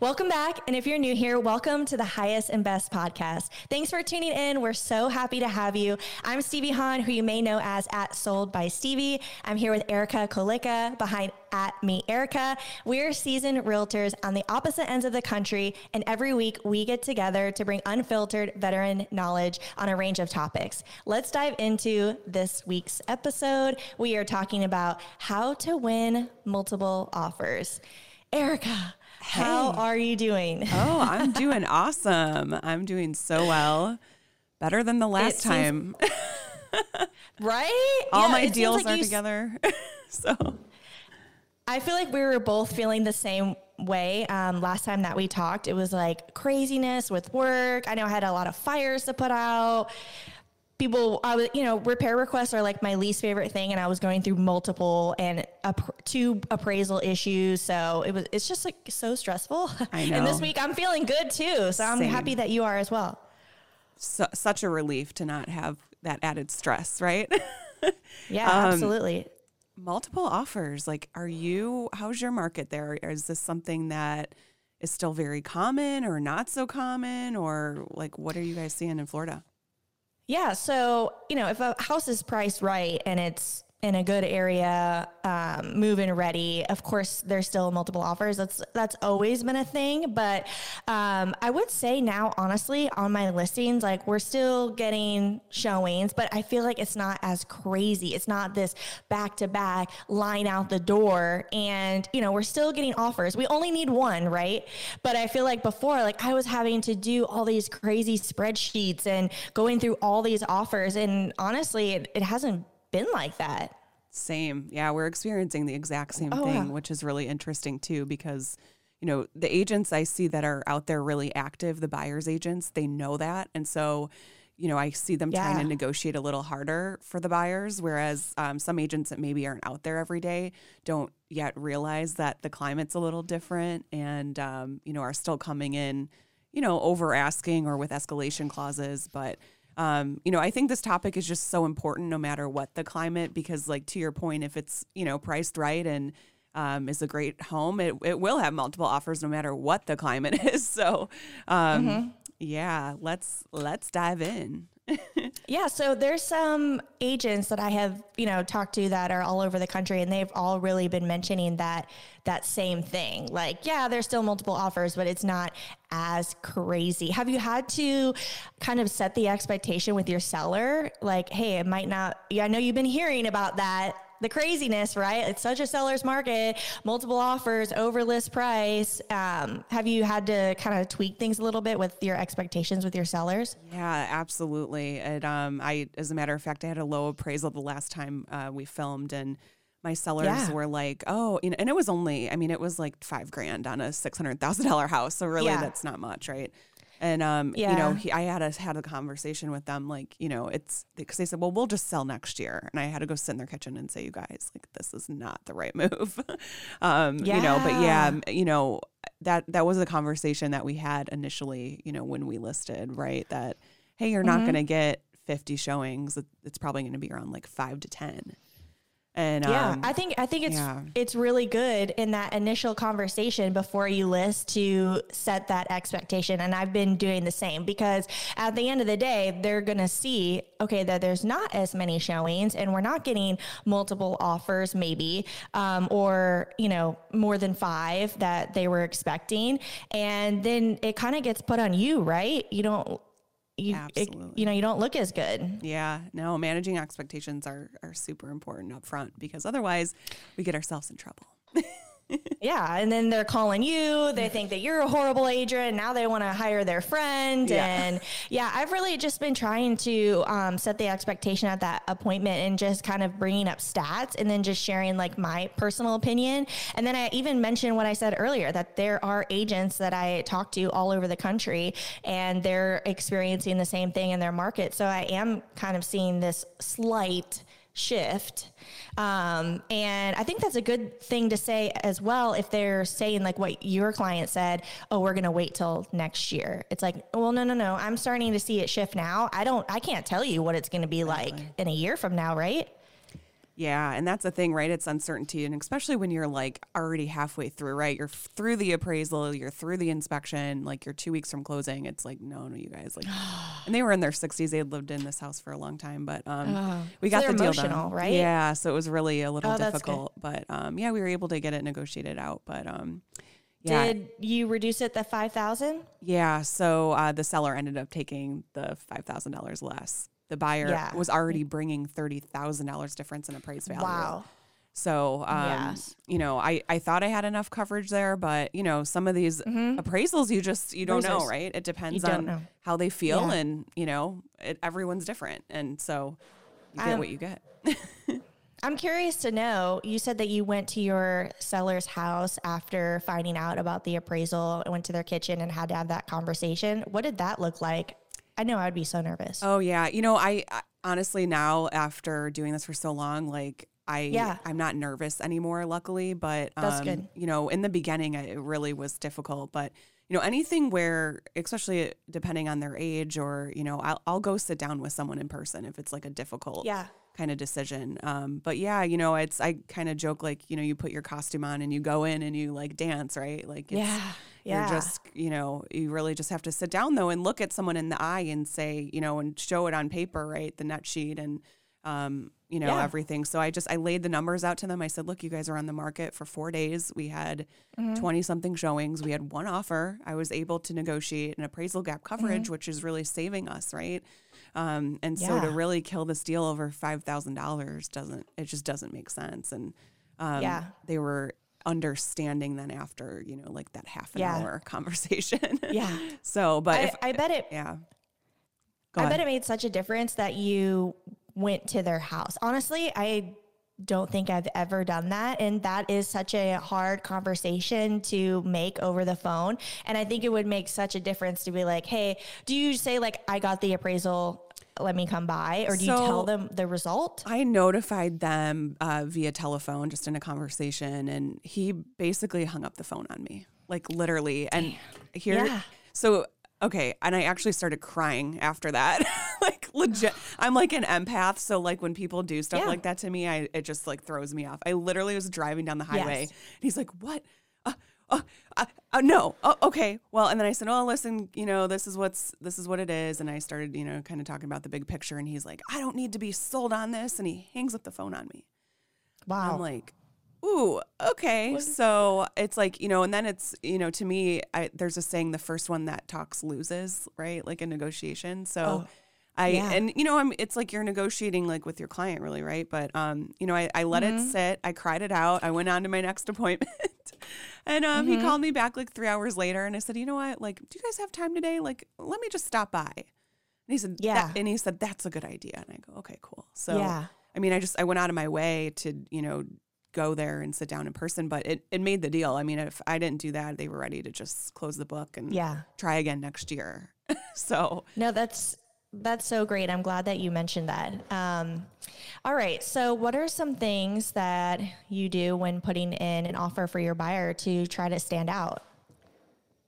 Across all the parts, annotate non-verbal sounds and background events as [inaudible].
Welcome back. And if you're new here, welcome to the Highest and Best podcast. Thanks for tuning in. We're so happy to have you. I'm Stevie Hahn, who you may know as at Sold by Stevie. I'm here with Erica Collica behind at Me Erica. We're seasoned realtors on the opposite ends of the country. And every week we get together to bring unfiltered veteran knowledge on a range of topics. Let's dive into this week's episode. We are talking about how to win multiple offers. Erica, how are you doing? Oh, I'm [laughs] doing awesome. I'm doing so well. Better than the last seems, time. [laughs] right? All yeah, my deals like are together. [laughs] so I feel like we were both feeling the same way. Um, last time that we talked, it was like craziness with work. I know I had a lot of fires to put out people i was you know repair requests are like my least favorite thing and i was going through multiple and two appraisal issues so it was it's just like so stressful. I know. [laughs] and this week i'm feeling good too so i'm happy that you are as well. So, such a relief to not have that added stress right? [laughs] Yeah um, absolutely. multiple offers like are you how's your market there? Is this something that is still very common or not so common or like what are you guys seeing in florida yeah. So, you know, if a house is priced right and it's in a good area, um, move-in ready. Of course, there's still multiple offers. That's that's always been a thing, but um, I would say now, honestly, on my listings, like we're still getting showings, but I feel like it's not as crazy. It's not this back-to-back line out the door, and you know we're still getting offers. We only need one, right? But I feel like before, like I was having to do all these crazy spreadsheets and going through all these offers, and honestly, it, it hasn't been like that. Same. Yeah, we're experiencing the exact same oh, thing, which is really interesting too because you know, the agents I see that are out there really active, the buyers agents, they know that. And so, you know, I see them yeah. trying to negotiate a little harder for the buyers, whereas um, some agents that maybe aren't out there every day don't yet realize that the climate's a little different and, um, you know, are still coming in, you know, over asking or with escalation clauses. But um, you know, I think this topic is just so important no matter what the climate, because like to your point, if it's, you know, priced right and um, is a great home, it, it will have multiple offers no matter what the climate [laughs] is. So, um, mm-hmm. yeah, let's, let's dive in. [laughs] yeah, so there's some agents that I have, you know, talked to that are all over the country and they've all really been mentioning that that same thing. Like, yeah, there's still multiple offers, but it's not as crazy. Have you had to kind of set the expectation with your seller like, hey, it might not yeah, I know you've been hearing about that the craziness, right? It's such a seller's market, multiple offers, over list price. Um, have you had to kind of tweak things a little bit with your expectations with your sellers? Yeah, absolutely. And um, I, as a matter of fact, I had a low appraisal the last time uh, we filmed, and my sellers yeah. were like, "Oh," you know, and it was only, I mean, it was like five grand on a six hundred thousand dollar house, so really, yeah. that's not much, right? And um, yeah. you know, he, I had a had a conversation with them, like, you know, it's because they said, well, we'll just sell next year, and I had to go sit in their kitchen and say, you guys, like, this is not the right [laughs] move, um, yeah. you know. But yeah, you know, that that was the conversation that we had initially, you know, when we listed, right? That hey, you're mm-hmm. not going to get 50 showings; it's probably going to be around like five to ten. And yeah, um, I think I think it's yeah. it's really good in that initial conversation before you list to set that expectation. And I've been doing the same because at the end of the day, they're gonna see okay that there's not as many showings and we're not getting multiple offers maybe um, or you know more than five that they were expecting, and then it kind of gets put on you, right? You don't you it, you know you don't look as good. Yeah, no, managing expectations are are super important up front because otherwise we get ourselves in trouble. [laughs] yeah, and then they're calling you. They think that you're a horrible agent. Now they want to hire their friend. Yeah. And yeah, I've really just been trying to um, set the expectation at that appointment and just kind of bringing up stats and then just sharing like my personal opinion. And then I even mentioned what I said earlier that there are agents that I talk to all over the country and they're experiencing the same thing in their market. So I am kind of seeing this slight shift. Um, and I think that's a good thing to say as well if they're saying like what your client said, oh, we're going to wait till next year. It's like, well, no, no, no. I'm starting to see it shift now. I don't, I can't tell you what it's going to be like in a year from now, right? Yeah, and that's the thing, right? It's uncertainty, and especially when you're like already halfway through, right? You're through the appraisal, you're through the inspection, like you're two weeks from closing. It's like, no, no, you guys, like, [sighs] and they were in their 60s. They had lived in this house for a long time, but um, oh. we got so the deal done, right? Yeah, so it was really a little oh, difficult, but um, yeah, we were able to get it negotiated out. But um, yeah. Did you reduce it to five thousand? Yeah, so uh, the seller ended up taking the five thousand dollars less the buyer yeah. was already bringing $30,000 difference in appraised value. Wow. So, um, yes. you know, I, I thought I had enough coverage there, but you know, some of these mm-hmm. appraisals, you just, you don't know, right? It depends on know. how they feel yeah. and, you know, it, everyone's different. And so you get um, what you get. [laughs] I'm curious to know, you said that you went to your seller's house after finding out about the appraisal and went to their kitchen and had to have that conversation. What did that look like? I know I'd be so nervous. Oh yeah, you know, I, I honestly now after doing this for so long, like I yeah. I'm not nervous anymore, luckily. But um, that's good. You know, in the beginning, it really was difficult. But you know, anything where, especially depending on their age, or you know, I'll, I'll go sit down with someone in person if it's like a difficult yeah kind of decision. Um, but yeah, you know, it's I kind of joke like you know you put your costume on and you go in and you like dance, right? Like yeah, yeah. You're just you know you really just have to sit down though and look at someone in the eye and say you know and show it on paper, right? The net sheet and um, you know yeah. everything. So I just I laid the numbers out to them. I said, look, you guys are on the market for four days. We had 20 mm-hmm. something showings. We had one offer. I was able to negotiate an appraisal gap coverage, mm-hmm. which is really saving us, right? Um, and so to really kill this deal over five thousand dollars doesn't it just doesn't make sense. And um, yeah, they were understanding then after you know like that half an yeah. hour [laughs] conversation. yeah. [laughs] So, but I, if, I bet it. Yeah. Go I ahead. bet it made such a difference that you went to their house. Honestly, I don't think I've ever done that. And that is such a hard conversation to make over the phone. And I think it would make such a difference to be like, hey, do you say, like, I got the appraisal? Let me come by, or do so you tell them the result? I notified them uh, via telephone, just in a conversation, and he basically hung up the phone on me, like literally. And here, yeah. so okay, and I actually started crying after that. [laughs] like legit, I'm like an empath, so like when people do stuff yeah. like that to me, I it just like throws me off. I literally was driving down the highway, yes. and he's like, "What? Uh, uh, uh, no, oh, okay. Well, and then I said, "Oh, listen, you know, this is what's this is what it is." And I started, you know, kind of talking about the big picture, and he's like, "I don't need to be sold on this," and he hangs up the phone on me. Wow. I'm like, ooh, okay. So it's like, you know, and then it's, you know, to me, I, there's a saying the first one that talks loses, right? Like a negotiation. So oh, I, yeah. and, you know, I'm, it's like you're negotiating like with your client really, right? But, um, you know, I, I let mm-hmm. it sit. I cried it out. I went on to my next [laughs] appointment. And um, mm-hmm. he called me back like three hours later and I said, you know what? Like, do you guys have time today? Like, let me just stop by. And he said, yeah. and he said, that's a good idea. And I go, okay, cool. So, yeah. I mean, I just, I went out of my way to, you know, go there and sit down in person, but it, it made the deal. I mean, if I didn't do that, they were ready to just close the book and yeah. try again next year. [laughs] so no, that's that's so great. I'm glad that you mentioned that. Um, all right. So, what are some things that you do when putting in an offer for your buyer to try to stand out?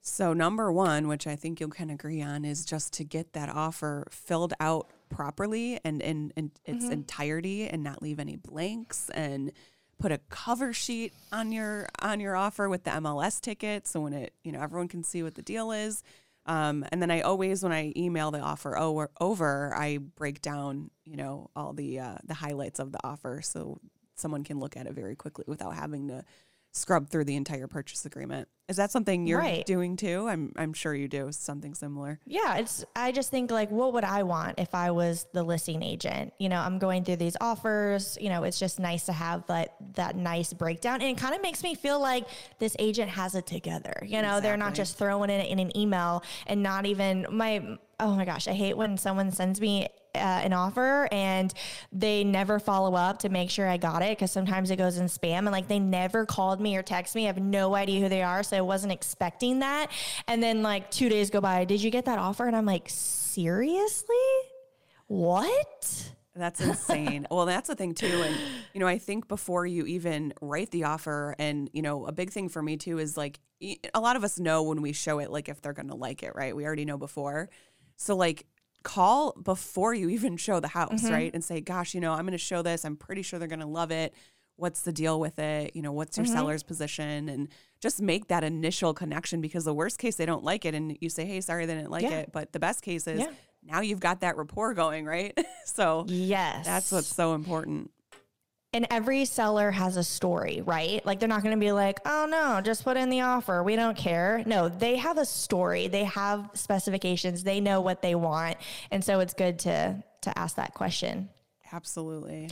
So, number one, which I think you'll kind agree on, is just to get that offer filled out properly and in, in its mm-hmm. entirety and not leave any blanks and put a cover sheet on your on your offer with the MLS ticket so when it you know everyone can see what the deal is. Um, and then I always when I email the offer over, over I break down you know all the uh, the highlights of the offer so someone can look at it very quickly without having to scrub through the entire purchase agreement. Is that something you're right. doing too? I'm I'm sure you do something similar. Yeah, it's I just think like what would I want if I was the listing agent? You know, I'm going through these offers, you know, it's just nice to have that that nice breakdown and it kind of makes me feel like this agent has it together. You know, exactly. they're not just throwing it in an email and not even my oh my gosh, I hate when someone sends me uh, an offer and they never follow up to make sure I got it because sometimes it goes in spam and like they never called me or text me. I have no idea who they are, so I wasn't expecting that. And then like two days go by, did you get that offer? And I'm like, seriously, what? That's insane. well, that's the thing too. And, you know, I think before you even write the offer, and, you know, a big thing for me too is like a lot of us know when we show it, like if they're going to like it, right? We already know before. So, like, call before you even show the house, mm-hmm. right? And say, gosh, you know, I'm going to show this. I'm pretty sure they're going to love it. What's the deal with it? You know, what's your mm-hmm. seller's position? And just make that initial connection because the worst case, they don't like it. And you say, hey, sorry, they didn't like yeah. it. But the best case is yeah. now you've got that rapport going, right? [laughs] so, yes, that's what's so important. And every seller has a story, right? Like they're not going to be like, "Oh no, just put in the offer. We don't care." No, they have a story. They have specifications. They know what they want. And so it's good to to ask that question. Absolutely.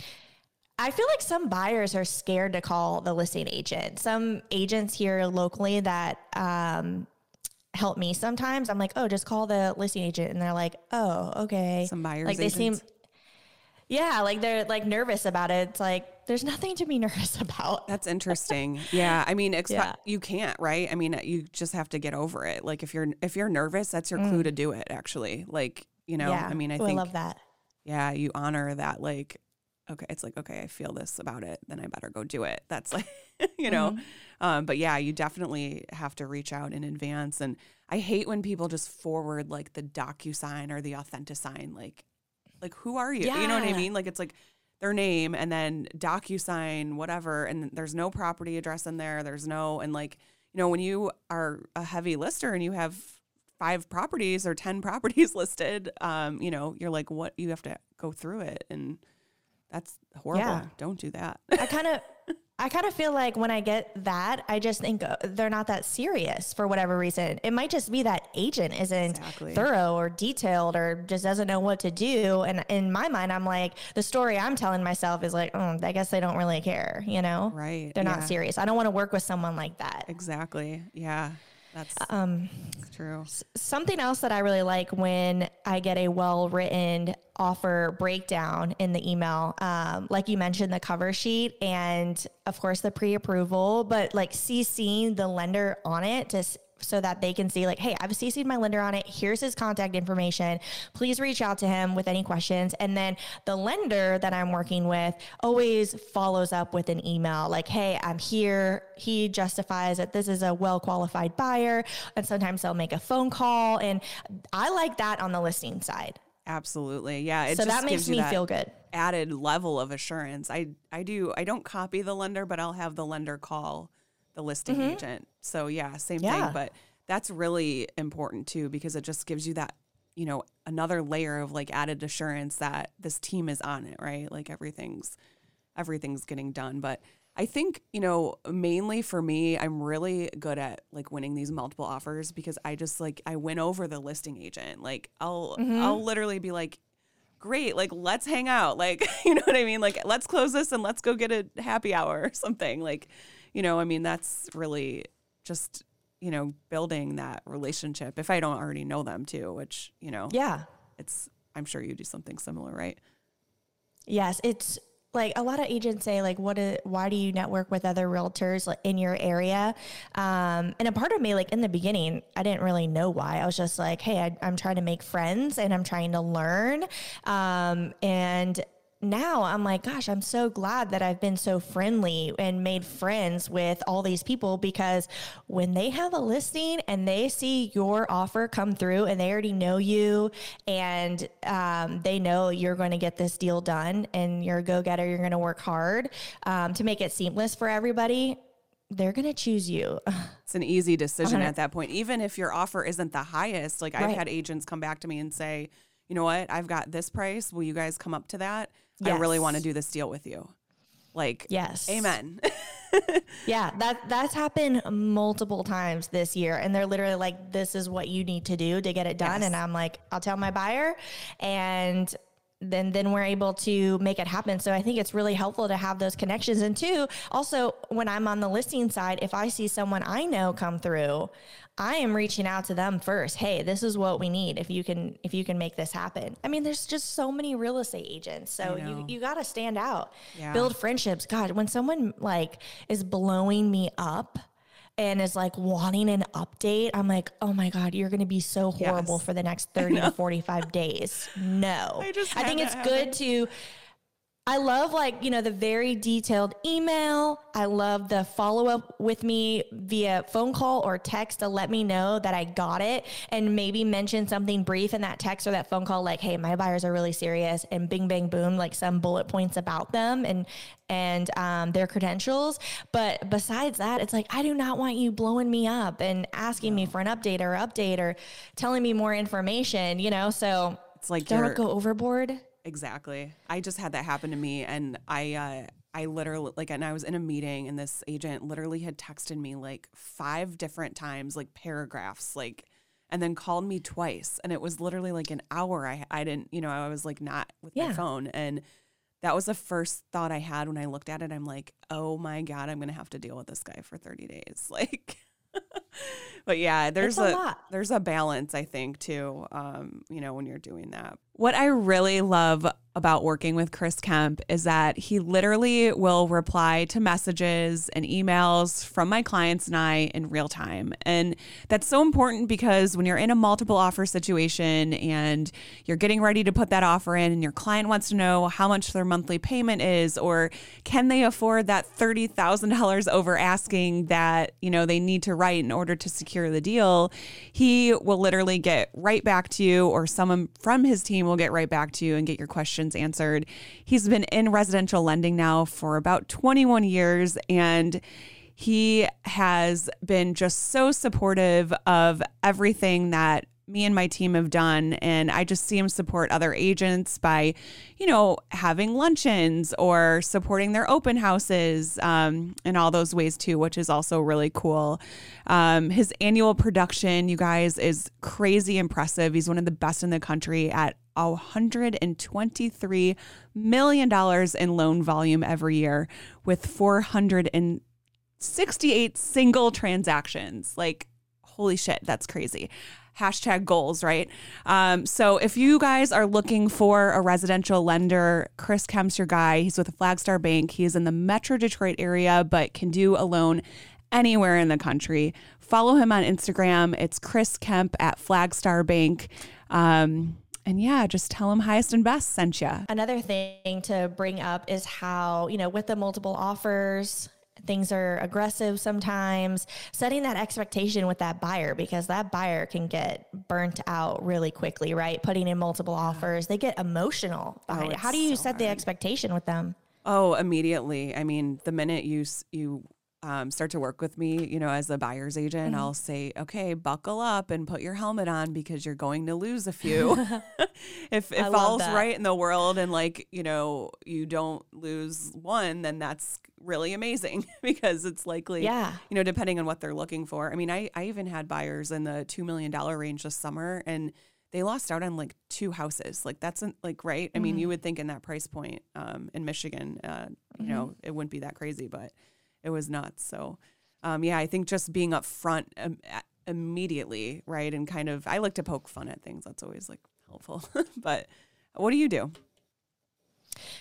I feel like some buyers are scared to call the listing agent. Some agents here locally that um, help me sometimes. I'm like, oh, just call the listing agent, and they're like, oh, okay. Some buyers, like they agents. seem yeah, like they're like nervous about it. It's like there's nothing to be [laughs] nervous about. That's interesting. yeah, I mean, expe- yeah. you can't, right? I mean, you just have to get over it. Like if you're if you're nervous, that's your mm. clue to do it. Actually, like you know, yeah. I mean, I think I love that. Yeah, you honor that. Like, okay, it's like okay, I feel this about it, then I better go do it. That's like, [laughs] you know, mm-hmm. um, but yeah, you definitely have to reach out in advance. And I hate when people just forward like the DocuSign or the Authentisign, like like, who are you? Yeah. You know what I mean? Like, it's like their name and then DocuSign, whatever. And there's no property address in there. There's no, and like, you know, when you are a heavy lister and you have five properties or 10 [laughs] properties listed, um, you know, you're like, what? You have to go through it. And that's horrible. Yeah. Don't do that. I kind of, [laughs] I kind of feel like when I get that, I just think uh, they're not that serious for whatever reason. It might just be that agent isn't exactly. thorough or detailed or just doesn't know what to do. And in my mind, I'm like, the story I'm telling myself is like, oh, I guess they don't really care, you know? Right. They're yeah. not serious. I don't want to work with someone like that. Exactly. Yeah. That's um, true. Something else that I really like when I get a well written offer breakdown in the email, um, like you mentioned, the cover sheet and of course the pre approval, but like CCing the lender on it to so that they can see like, hey, I've CC'd my lender on it. Here's his contact information. Please reach out to him with any questions. And then the lender that I'm working with always follows up with an email like, hey, I'm here. He justifies that this is a well qualified buyer. And sometimes they'll make a phone call. And I like that on the listing side. Absolutely. Yeah. so that makes me that feel good. Added level of assurance. I I do I don't copy the lender, but I'll have the lender call the listing mm-hmm. agent. So yeah, same yeah. thing. But that's really important too because it just gives you that you know another layer of like added assurance that this team is on it, right? Like everything's everything's getting done. But I think, you know, mainly for me, I'm really good at like winning these multiple offers because I just like I win over the listing agent. Like I'll mm-hmm. I'll literally be like, great, like let's hang out. [laughs] Like, you know what I mean? Like let's close this and let's go get a happy hour or something. Like you know, I mean, that's really just, you know, building that relationship if I don't already know them too, which, you know, yeah, it's, I'm sure you do something similar, right? Yes. It's, like a lot of agents say like what is, why do you network with other realtors like, in your area um, and a part of me like in the beginning i didn't really know why i was just like hey I, am trying to make friends and i'm trying to learn um, and now I'm like, gosh, I'm so glad that I've been so friendly and made friends with all these people because when they have a listing and they see your offer come through and they already know you and um, they know you're going to get this deal done and you're a go getter, you're going to work hard um, to make it seamless for everybody. They're going to choose you. [laughs] It's an easy decision at that point. Even if your offer isn't the highest, like I've right. had agents come back to me and say, you know what, I've got this price. Will you guys come up to that? Yes. I really want to do this deal with you. Like, yes, amen. [laughs] yeah, that that's happened multiple times this year, and they're literally like, "This is what you need to do to get it done." Yes. And I'm like, "I'll tell my buyer," and then then we're able to make it happen. So I think it's really helpful to have those connections. And two, also when I'm on the listing side, if I see someone I know come through, I am reaching out to them first. Hey, this is what we need. If you can if you can make this happen. I mean, there's just so many real estate agents. So you you got to stand out. Yeah. Build friendships. God, when someone like is blowing me up, and is like wanting an update, I'm like, oh my God, you're going to be so horrible yes. for the next [laughs] 30 to 45 days. No. [laughs] I, I think it's good to, I love like, you know, the very detailed email. I love the follow up with me via phone call or text to let me know that I got it and maybe mention something brief in that text or that phone call like, "Hey, my buyers are really serious." And bing bang boom like some bullet points about them and and um, their credentials. But besides that, it's like I do not want you blowing me up and asking me for an update or update or telling me more information, you know? So it's like don't go overboard. Exactly. I just had that happen to me, and I, uh, I literally like, and I was in a meeting, and this agent literally had texted me like five different times, like paragraphs, like, and then called me twice, and it was literally like an hour. I, I didn't, you know, I was like not with yeah. my phone, and that was the first thought I had when I looked at it. I'm like, oh my god, I'm gonna have to deal with this guy for 30 days, [laughs] like. but yeah, there's a, a there's a balance I think too. Um, you know, when you're doing that. What I really love about working with Chris Kemp is that he literally will reply to messages and emails from my clients and I in real time. And that's so important because when you're in a multiple offer situation and you're getting ready to put that offer in and your client wants to know how much their monthly payment is or can they afford that $30,000 over asking that, you know, they need to write in order to secure the deal, he will literally get right back to you or someone from his team will get right back to you and get your questions answered. He's been in residential lending now for about 21 years and he has been just so supportive of everything that me and my team have done. And I just see him support other agents by, you know, having luncheons or supporting their open houses um, in all those ways too, which is also really cool. Um, his annual production, you guys, is crazy impressive. He's one of the best in the country at $123 million in loan volume every year with 468 single transactions. Like, holy shit, that's crazy hashtag goals, right? Um, so if you guys are looking for a residential lender, Chris Kemp's your guy. He's with Flagstar Bank. He is in the Metro Detroit area, but can do a loan anywhere in the country. Follow him on Instagram. It's Chris Kemp at Flagstar Bank. Um, and yeah, just tell them highest and best sent you. Another thing to bring up is how, you know, with the multiple offers, things are aggressive sometimes. Setting that expectation with that buyer because that buyer can get burnt out really quickly right? Putting in multiple offers they get emotional oh, it. how do you so set hard. the expectation with them? Oh immediately. I mean the minute you you um, start to work with me, you know, as a buyer's agent, mm-hmm. I'll say, okay, buckle up and put your helmet on because you're going to lose a few. [laughs] [laughs] if if all's right in the world and like, you know, you don't lose one, then that's really amazing [laughs] because it's likely, yeah. you know, depending on what they're looking for. I mean, I, I even had buyers in the $2 million range this summer and they lost out on like two houses. Like that's like, right. I mm-hmm. mean, you would think in that price point um, in Michigan, uh, mm-hmm. you know, it wouldn't be that crazy, but it was nuts. So, um, yeah, I think just being upfront um, immediately, right, and kind of, I like to poke fun at things. That's always like helpful. [laughs] but what do you do?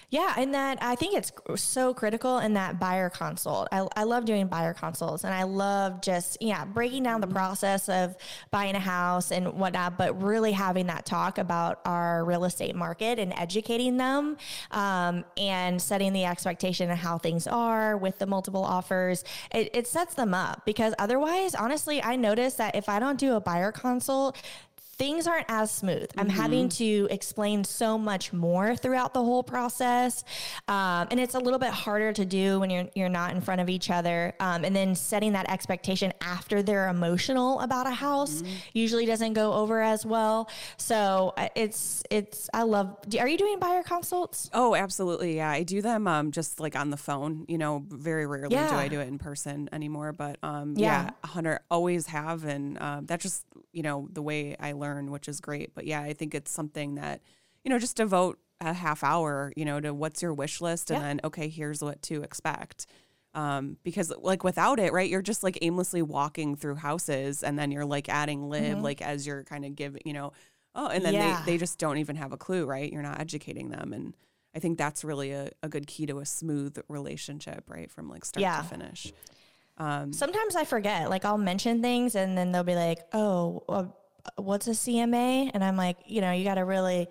Yeah, and that I think it's so critical in that buyer consult. I, I love doing buyer consults and I love just, yeah, breaking down the process of buying a house and whatnot, but really having that talk about our real estate market and educating them um, and setting the expectation of how things are with the multiple offers. It, it sets them up because otherwise, honestly, I notice that if I don't do a buyer consult, things aren't as smooth. I'm mm-hmm. having to explain so much more throughout the whole process, um, and it's a little bit harder to do when you're you're not in front of each other. Um, and then setting that expectation after they're emotional about a house mm-hmm. usually doesn't go over as well. So uh, it's it's I love. Are you doing buyer consults? Oh, absolutely. Yeah, I do them um, just like on the phone. You know, very rarely yeah. do I do it in person anymore. But um, yeah, yeah, Hunter always have, and uh, that's just you know the way I learn learn, which is great. But yeah, I think it's something that, you know, just devote a half hour, you know, to what's your wish list and yeah. then, okay, here's what to expect. Um, because like without it, right, you're just like aimlessly walking through houses and then you're like adding lib, mm-hmm. like as you're kind of giving, you know, oh, and then yeah. they, they just don't even have a clue, right? You're not educating them. And I think that's really a, a good key to a smooth relationship, right? From like start yeah. to finish. Um, Sometimes I forget, like I'll mention things and then they'll be like, oh, well, what's a CMA? And I'm like, you know, you got to really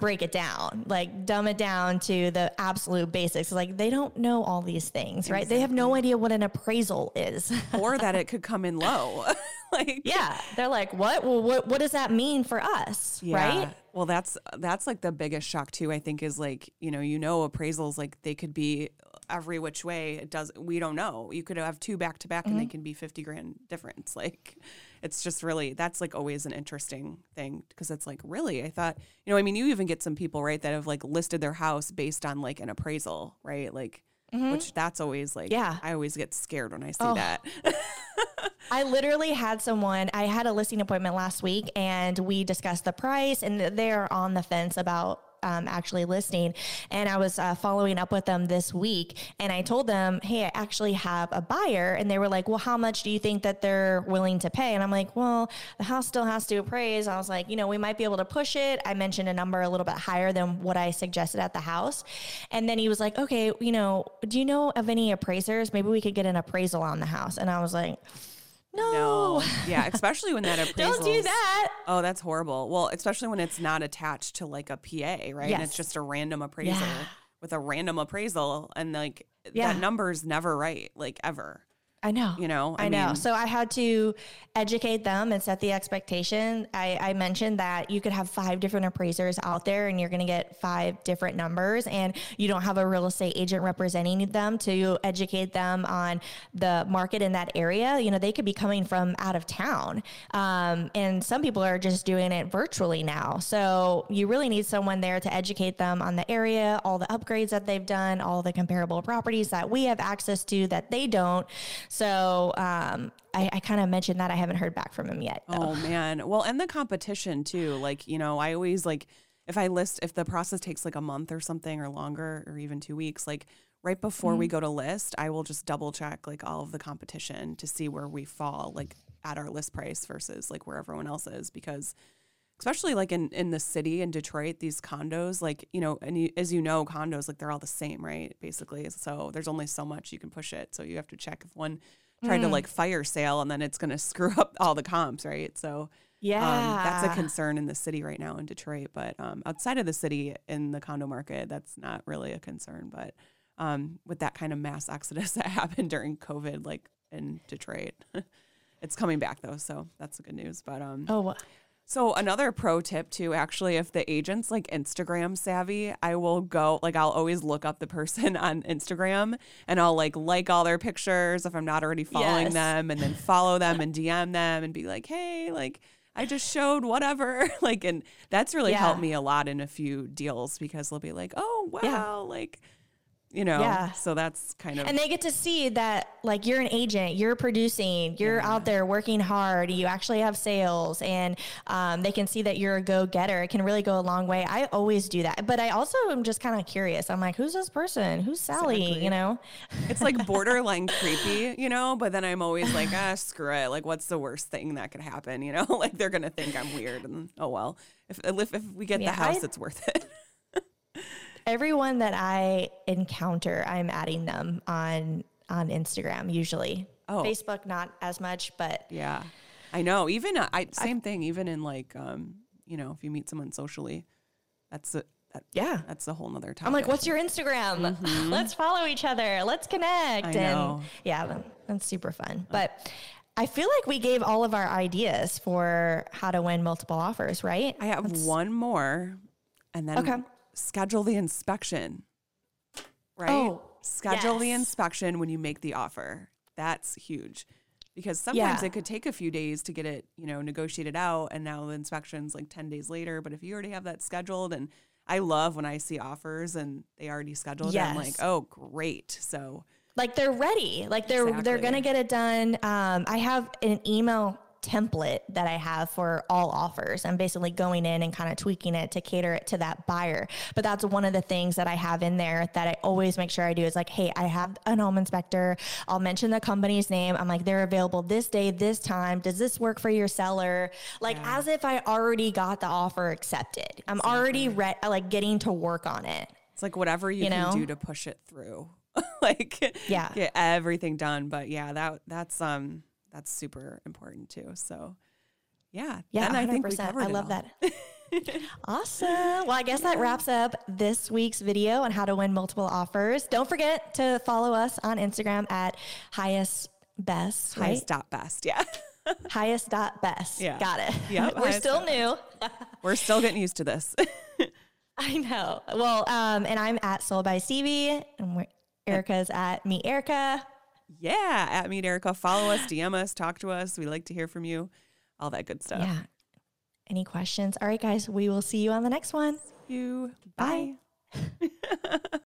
break it down, like dumb it down to the absolute basics. Like they don't know all these things, right? Exactly. They have no idea what an appraisal is, [laughs] or that it could come in low. [laughs] like yeah, they're like, what? Well, what what does that mean for us, yeah. right? Well, that's that's like the biggest shock too. I think is like you know you know appraisals like they could be every which way. It does we don't know. You could have two back to back and they mm-hmm. can be fifty grand difference. [laughs] Like it's just really that's like always an interesting thing because it's like really I thought you know I mean you even get some people right that have like listed their house based on like an appraisal right like mm-hmm. which that's always like yeah I always get scared when I see oh. that. I [laughs] literally had someone, I had a listing appointment last week and we discussed the price and they're on the fence about um, actually listing. And I was uh, following up with them this week and I told them, hey, I actually have a buyer. And they were like, well, how much do you think that they're willing to pay? And I'm like, well, the house still has to appraise. I was like, you know, we might be able to push it. I mentioned a number a little bit higher than what I suggested at the house. And then he was like, okay, you know, do you know of any appraisers? Maybe we could get an appraisal on the house. And I was like, no. no. Yeah, especially when that [laughs] appraisal. Don't do that. Oh, that's horrible. Well, especially when it's not attached to like a PA, right? Yes. And it's just a random appraiser yeah. with a random appraisal and like yeah. that number's never right, like ever. I know. You know, I, I know. so I had to educate them and set the expectation. I, I, mentioned that you could have five different appraisers out there and you're going to get five different numbers, and you don't have a real estate agent representing them to educate them on the market in that area. You know, they could be coming from out of town. Um, and some people are just doing it virtually now. So you really need someone there to educate them on the area, all the upgrades that they've done, all the comparable properties that we have access to that they don't. So um, I, I kind of mentioned that I haven't heard back from him yet. Though. Oh man, well, and the competition too. Like you know, I always like if I list if the process takes like a month or something or longer or even two weeks, like right before mm-hmm. we go to list, I will just double check like all of the competition to see where we fall like at our list price versus like where everyone else is because especially like in in the city in Detroit, these condos, like you know, and you, as you know, condos like they're all the same, right? Basically, so there's only so much you can push it. So you have to check if one tried mm. to like fire sale, and then it's going [laughs] to screw up all the comps, right? So yeah, um, that's a concern in the city right now in Detroit. But um, outside of the city in the condo market, that's not really a concern. But um, with that kind of mass [laughs] exodus that happened during COVID, like in Detroit. [laughs] it's coming back though, so that's the good news. But um, oh, so another pro tip too, actually, if the agent's like Instagram savvy, I will go like I'll always look up the person [laughs] on Instagram and I'll like like all their pictures if I'm not already following yes. them and then follow them and DM them and be like, hey, like I just showed whatever. [laughs] like and that's really yeah. helped me a lot in a few deals because they'll be like, oh wow, yeah. like you know? Yeah. So that's kind of and they get to see that like you're an agent you're producing you're yeah. out there working hard you actually have sales and um, they can see that you're a go-getter. It can really go a long way. I always do that. But i also am just kind of curious. I'm like who's this person? Who's sally exactly. you know? It's like [laughs] borderline creepy you know? But then i'm always like ah screw it. Like what's the worst thing that could happen? You know? [laughs] Like they're gonna think i'm weird and oh well. If if, if we get yeah, the house I, it's worth it [laughs] everyone that I encounter, I'm adding them on on Instagram usually. Oh, Facebook not as much, but yeah, I know. Even uh, I same I, thing. Even in like um, you know, if you meet someone socially, that's a that, yeah, that's a whole nother topic. I'm like, what's your Instagram? [laughs] Mm-hmm. Let's follow each other. Let's connect. I and yeah, that's super fun. But I feel like we gave all of our ideas for how to win multiple offers, right? I have that's... one more, and then okay schedule the inspection, right? Oh, schedule yes. the inspection when you make the offer. That's huge because sometimes yeah. it could take a few days to get it, you know, negotiated out. And now the inspection's like 10 days later. But if you already have that scheduled, and I love when I see offers and they already scheduled, yes. I'm like, oh, great. So, like they're ready like they're exactly. they're gonna get it done um, i have an email template that I have for all offers. I'm basically going in and kind of tweaking it to cater it to that buyer. But that's one of the things that I have in there that I always make sure I do is like, hey, I have an home inspector. I'll mention the company's name. I'm like, they're available this day, this time. Does this work for your seller? Like yeah. as if I already got the offer accepted. I'm exactly. already re- like getting to work on it. It's like whatever you, you can know? do to push it through. [laughs] like yeah. get everything done. But yeah, that that's um that's super important too. So, yeah, yeah, I think we covered I love that. [laughs] awesome. Well, I guess that wraps up this week's video on how to win multiple offers. Don't forget to follow us on Instagram at highest best. Right? Highest dot best. Yeah. [laughs] highest dot best. Yeah. Got it. Yep, [laughs] We're still new. We're still getting used to this. I know. Well, um, and I'm at Sold by Stevie, and we're, Erica's at Meet Erica. Yeah, at Meet Erica. Follow us, [gasps] DM us, talk to us. We like to hear from you, all that good stuff. Yeah. Any questions? All right, guys, we will see you on the next one. See you. Bye. Bye. [laughs]